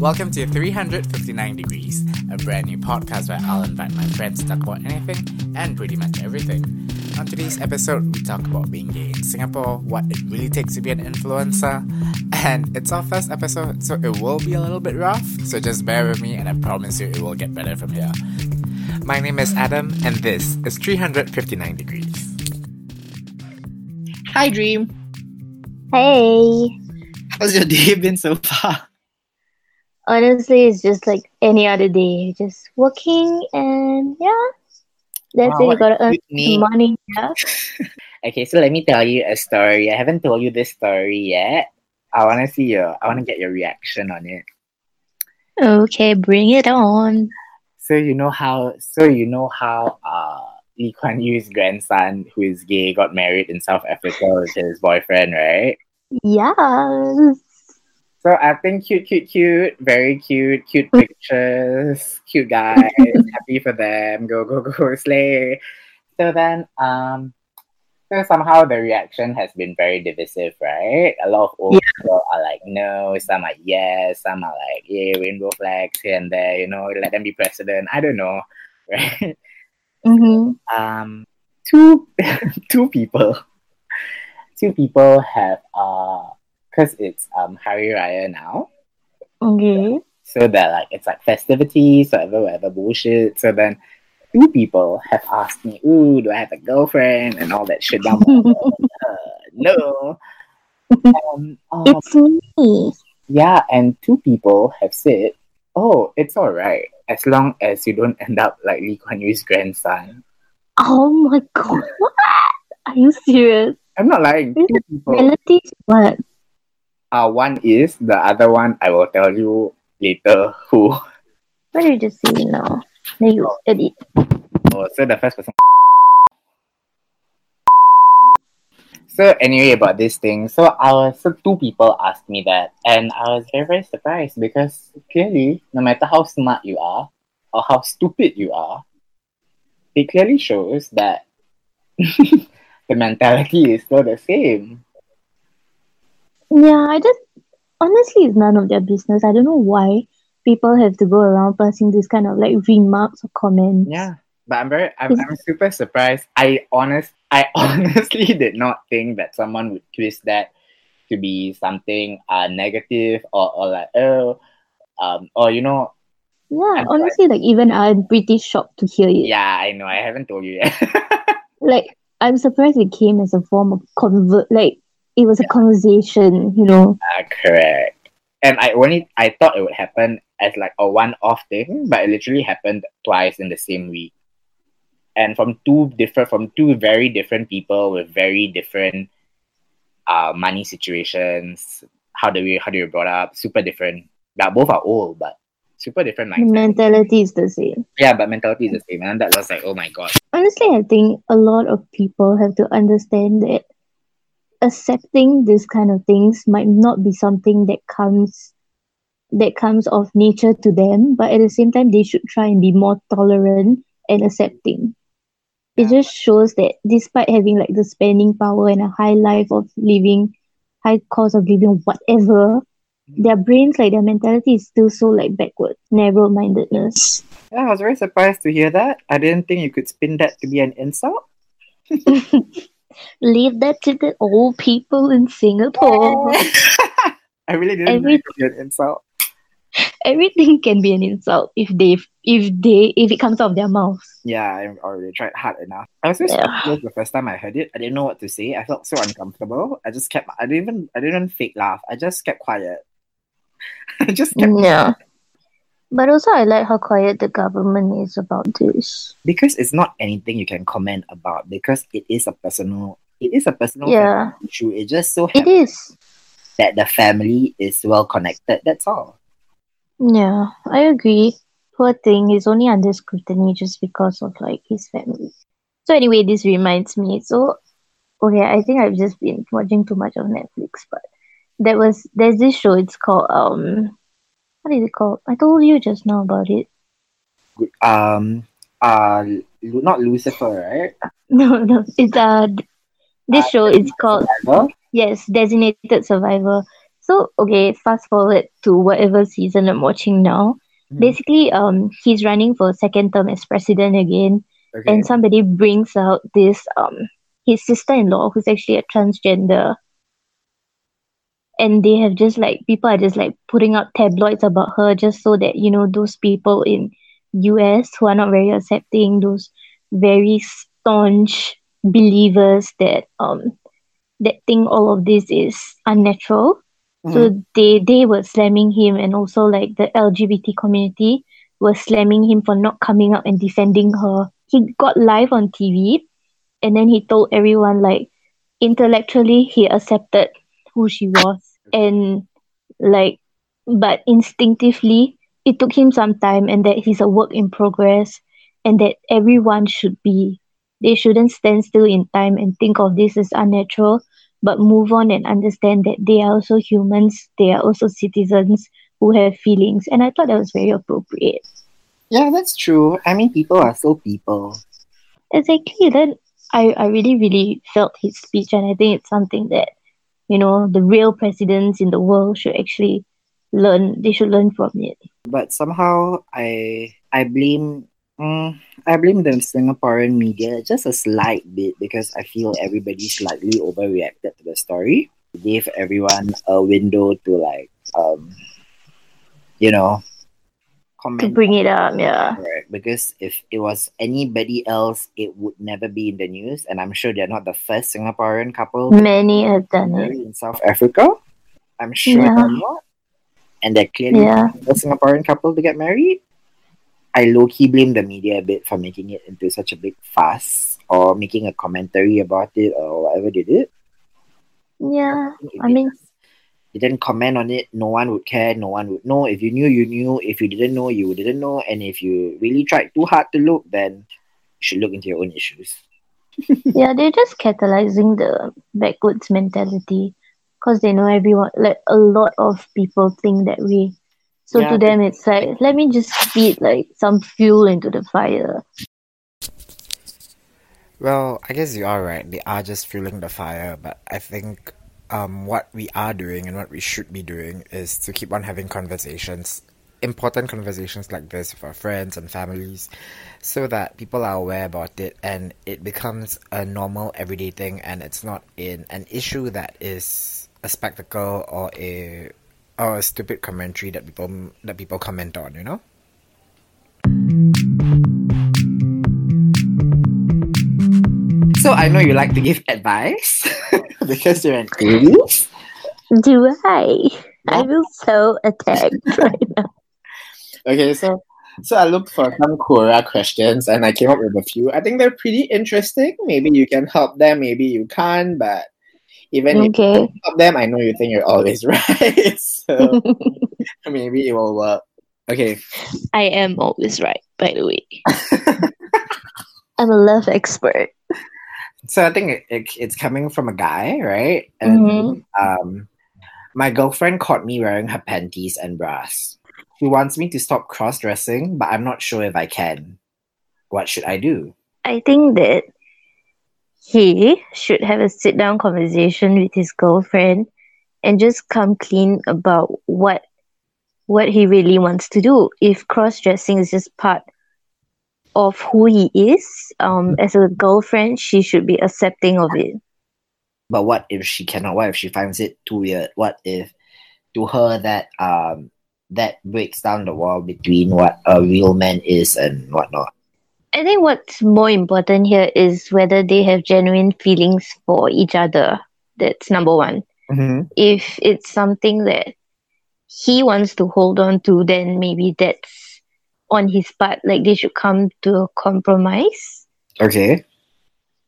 Welcome to 359 Degrees, a brand new podcast where I'll invite my friends to talk about anything and pretty much everything. On today's episode, we talk about being gay in Singapore, what it really takes to be an influencer, and it's our first episode, so it will be a little bit rough, so just bear with me and I promise you it will get better from here. My name is Adam, and this is 359 Degrees. Hi, Dream. Hey. How's your day been so far? Honestly, it's just like any other day. Just working and yeah. That's Wow, it. You gotta earn me. money. Yeah. Okay, so let me tell you a story. I haven't told you this story yet. I want to see your, I want to get your reaction on it. Okay, bring it on. So you know how, so you know how, uh, Lee Kuan Yew's grandson, who is gay, got married in South Africa with his boyfriend, right? Yes. So I think cute, cute, cute, very cute, cute pictures, cute guys, happy for them, go, go, go, slay. So then, um, so somehow the reaction has been very divisive, right? A lot of old people are like no, some are yes, some are like yeah, rainbow flags here and there, you know, let them be president. I don't know, right? Mm-hmm. um two two people two people have uh because it's um Hari Raya now Okay. so that like it's like festivities whatever whatever bullshit so then two people have asked me ooh do I have a girlfriend and all that shit I'm uh, no um, um, It's me. yeah and two people have said oh it's all right as long as you don't end up like Lee Kuan Yew's grandson Oh my god. What? Are you serious? I'm not lying two people Relatives? What? Uh, one is the other one. I will tell you later who. What did you just say now? Then you edit. Oh, so the first person. So anyway, about this thing, so I was so two people asked me that, and I was very very surprised because clearly, no matter how smart you are or how stupid you are, it clearly shows that the mentality is still the same. Yeah, I just honestly it's none of their business. I don't know why people have to go around passing this kind of like remarks or comments. Yeah, but I'm very, I'm, I'm super surprised. I honest, I honestly did not think that someone would twist that to be something uh negative or, or like oh, um, or you know, Yeah, I'm honestly, like even I'm pretty shocked to hear it. yeah, I know, I haven't told you yet. Like I'm surprised it came as a form of convert. Like it was a conversation, you know. uh, correct. And I only, I thought it would happen as like a one-off thing, but it literally happened twice in the same week, and from two different, from two very different people with very different, uh, money situations. How do we, how do we brought up? Super different. But both are old, but super different mindset. mentality is the same. Yeah, but mentality is the same, and that was like, oh my god. Honestly, I think a lot of people have to understand that accepting this kind of things might not be something that comes that comes of nature to them, but at the same time they should try and be more tolerant and accepting. It just shows that despite having like the spending power and a high life of living, high cost of living, whatever, mm-hmm. their brains, like their mentality is still so like backward, narrow mindedness. Yeah, I was very surprised to hear that. I didn't think you could spin that to be an insult. Leave that to the old people in Singapore. I really didn't Every- think it be an insult. Everything can be an insult if they if they if it comes out of their mouths. Yeah, I already tried hard enough. I was so Yeah. the first time I heard it. I didn't know what to say. I felt so uncomfortable. I just kept. I didn't even. I didn't even fake laugh. I just kept quiet. I just kept Yeah. But also I like how quiet the government is about this. because it's not anything you can comment about because it is a personal. It is a personal Yeah. issue. It just so it is that the family is well connected. That's all. Yeah, I agree. Poor thing, he's only under scrutiny just because of like his family. So anyway, this reminds me. So okay, I think I've just been watching too much of Netflix, but there was there's this show, it's called um what is it called? I told you just now about it. Good. Um. Uh. Not Lucifer, right? No, no. It's uh this Uh, show is called Survivor? Yes, Designated Survivor. So okay, fast forward to whatever season I'm watching now. Mhm. Basically, um, he's running for second term as president again, Okay. and somebody brings out this um his sister-in-law who's actually a transgender and they have just like people are just like putting out tabloids about her just so that you know those people in US who are not very accepting those very staunch believers that um that think all of this is unnatural Mhm. so they they were slamming him and also like the LGBT community were slamming him for not coming out and defending her. He got live on TV and then he told everyone like intellectually he accepted who she was and like but instinctively it took him some time and that he's a work in progress and that everyone should be they shouldn't stand still in time and think of this as unnatural but move on and understand that they are also humans they are also citizens who have feelings and i thought that was very appropriate yeah, that's true. I mean, people are still people. exactly then i i really really felt his speech and i think it's something that you know the real presidents in the world should actually learn they should learn from it But somehow, I I blame mm, I blame the Singaporean media just a slight bit because I feel everybody slightly overreacted to the story. Gave everyone a window to like um, you know, to bring it up yeah. Because if it was anybody else, it would never be in the news. And I'm sure they're not the first Singaporean couple many have done it in South Africa. I'm sure Yeah. they're not. And they're clearly Yeah. the Singaporean couple to get married. I low key blame the media a bit for making it into such a big fuss or making a commentary about it or whatever they did. yeah I they mean- just didn't comment on it, no one would care, no one would know. If you knew, you knew. If you didn't know, you didn't know. And if you really tried too hard to look, then you should look into your own issues. yeah they're just catalyzing the backwoods mentality because they know everyone like a lot of people think that way so Yeah, to them it's like let me just feed like some fuel into the fire Well, I guess you are right. They are just fueling the fire, but I think um, what we are doing and what we should be doing is to keep on having conversations, important conversations like this with our friends and families, so that people are aware about it and it becomes a normal everyday thing and it's not in an issue that is a spectacle or a or a stupid commentary that people that people comment on, you know? So I know you like to give advice because you're an Aries. do i i Yeah. feel so attacked right now Okay, so so I looked for some Quora questions and I came up with a few. I think they're pretty interesting. Maybe you can help them, maybe you can't, but even if okay you help them, I know you think you're always right. so maybe it will work. Okay. i am always right by the way i'm a love expert So I think it, it, it's coming from a guy, right? And Mhm. um, my girlfriend caught me wearing her panties and bras. She wants me to stop cross dressing, but I'm not sure if I can. What should I do? I think that he should have a sit down conversation with his girlfriend and just come clean about what what he really wants to do. If cross dressing is just part of who he is, um, as a girlfriend, she should be accepting of it. But what if she cannot? What if she finds it too weird? What if to her that um that breaks down the wall between what a real man is and whatnot? I think what's more important here is whether they have genuine feelings for each other. That's number one. Mm-hmm. if it's something that he wants to hold on to, then maybe that's on his part. Like they should come to a compromise. Okay.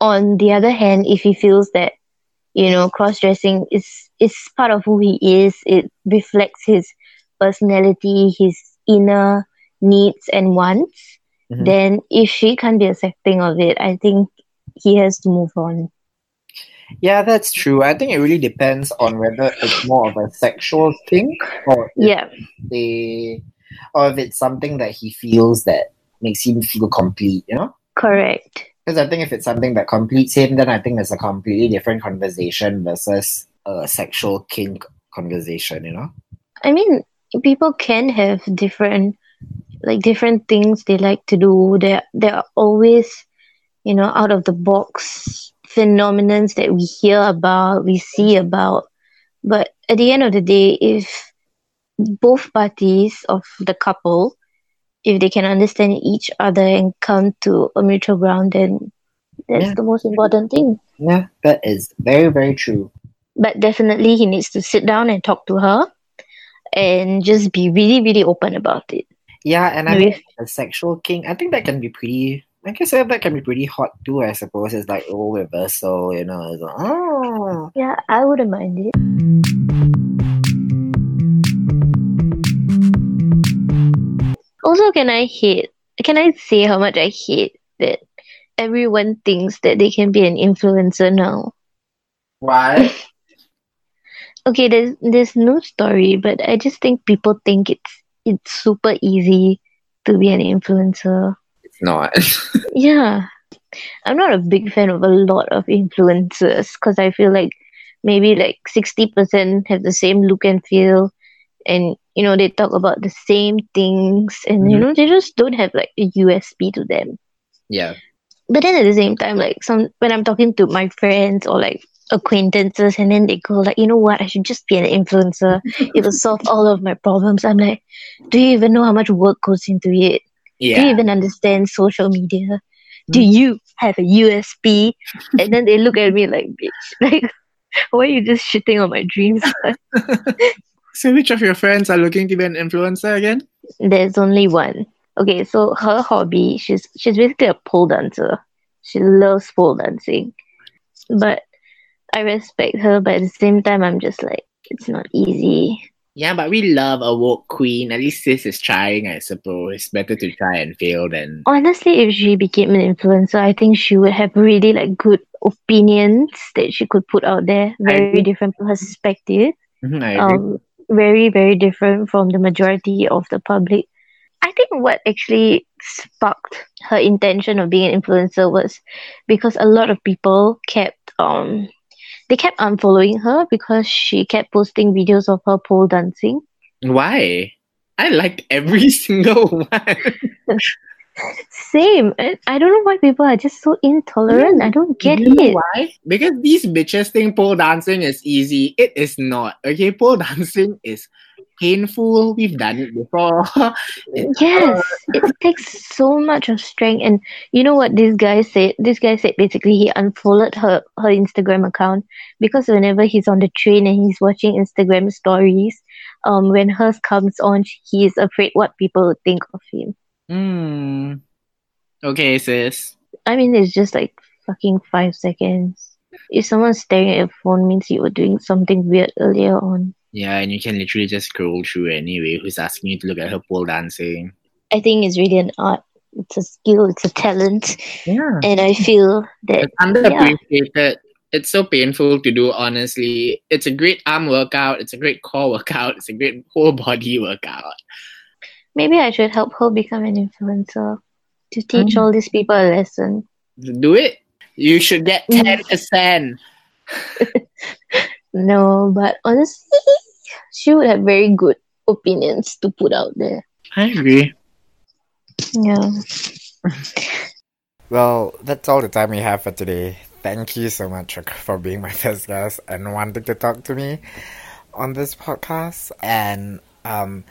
On the other hand, if he feels that, you know, cross dressing is is part of who he is, it reflects his personality, his inner needs and wants, Mhm. then if she can't be accepting of it, I think he has to move on. Yeah, that's true. I think it really depends on whether it's more of a sexual thing or Yeah. they or if it's something that he feels that makes him feel complete, you know? Correct. Because I think if it's something that completes him, then I think it's a completely different conversation versus a sexual kink conversation, you know? I mean, people can have different like different things they like to do. There there are always, you know, out of the box phenomenons that we hear about, we see about. But at the end of the day, if both parties of the couple, if they can understand each other and come to a mutual ground, then that's Yeah. the most important thing. Yeah, that is very, very true. But definitely, he needs to sit down and talk to her and just be really, really open about it. Yeah, and I think a sexual king, I think that can be pretty I said, that can be pretty hot too, I suppose. It's like oh reversal, you know, like, oh Yeah, I wouldn't mind it. Also, can I hate? Can I say how much I hate that everyone thinks that they can be an influencer now? why? Okay, there's there's no story, but I just think people think it's it's super easy to be an influencer. It's not. Yeah. I'm not a big fan of a lot of influencers because I feel like maybe like 60% have the same look and feel and you know they talk about the same things and you Mhm. know they just don't have like a USP to them. yeah. But then at the same time like some when I'm talking to my friends or like acquaintances and then they go like you know what I should just be an influencer it will solve all of my problems I'm like do you even know how much work goes into it yeah. do you even understand social media? Do Mm. you have a USP? and then they look at me like, bitch, like, why are you just shitting on my dreams? So which of your friends are looking to be an influencer again? There's only one. Okay, so her hobby, she's she's basically a pole dancer. She loves pole dancing. But I respect her, but at the same time, I'm just like, it's not easy. Yeah, but we love a woke queen. At least sis is trying, I suppose. Better to try and fail than Honestly, if she became an influencer, I think she would have really like good opinions that she could put out there. Very agree. different perspective. Mhm, I agree. Um, very very different from the majority of the public. I think what actually sparked her intention of being an influencer was because a lot of people kept um they kept unfollowing her because she kept posting videos of her pole dancing. Why? I liked every single one. Same. I, don't know why people are just so intolerant. I don't get you know it. why? Because these bitches think pole dancing is easy. It is not. Okay, pole dancing is painful. We've done it before. Yes, it takes so much of strength. And you know what this guy said? This guy said basically he unfollowed her her Instagram account because whenever he's on the train and he's watching Instagram stories, um, when hers comes on, he is afraid what people think of him. Hmm. Okay, sis. I mean, it's just like fucking five seconds. If someone's staring at your phone, means you were doing something weird earlier on. Yeah, and you can literally just scroll through anyway. Who's asking you to look at her pole dancing? I think it's really an art. It's a skill. It's a talent, Yeah. and I feel that It's underappreciated. It's so painful to do, honestly. It's a great arm workout. It's a great core workout. It's a great whole body workout. Maybe I should help her become an influencer to teach Mm. all these people a lesson. Do it. You should get Mm. 10%. No, but honestly, she would have very good opinions to put out there. I agree. Yeah. Well, that's all the time we have for today. Thank you so much for being my first guest and wanting to talk to me on this podcast. And um,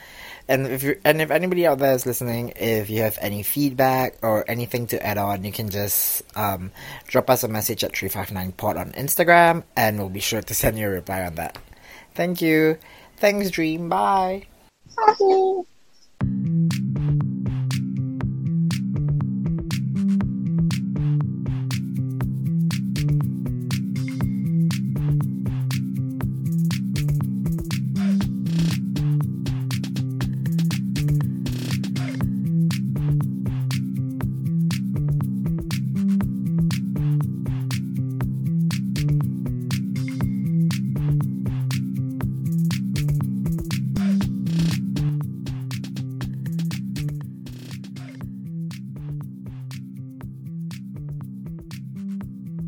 and if you and if anybody out there is listening, if you have any feedback or anything to add on, you can just um, drop us a message at three five nine pod on Instagram, and we'll be sure to send you a reply on that. Thank you. Thanks, Dream. Bye. Bye.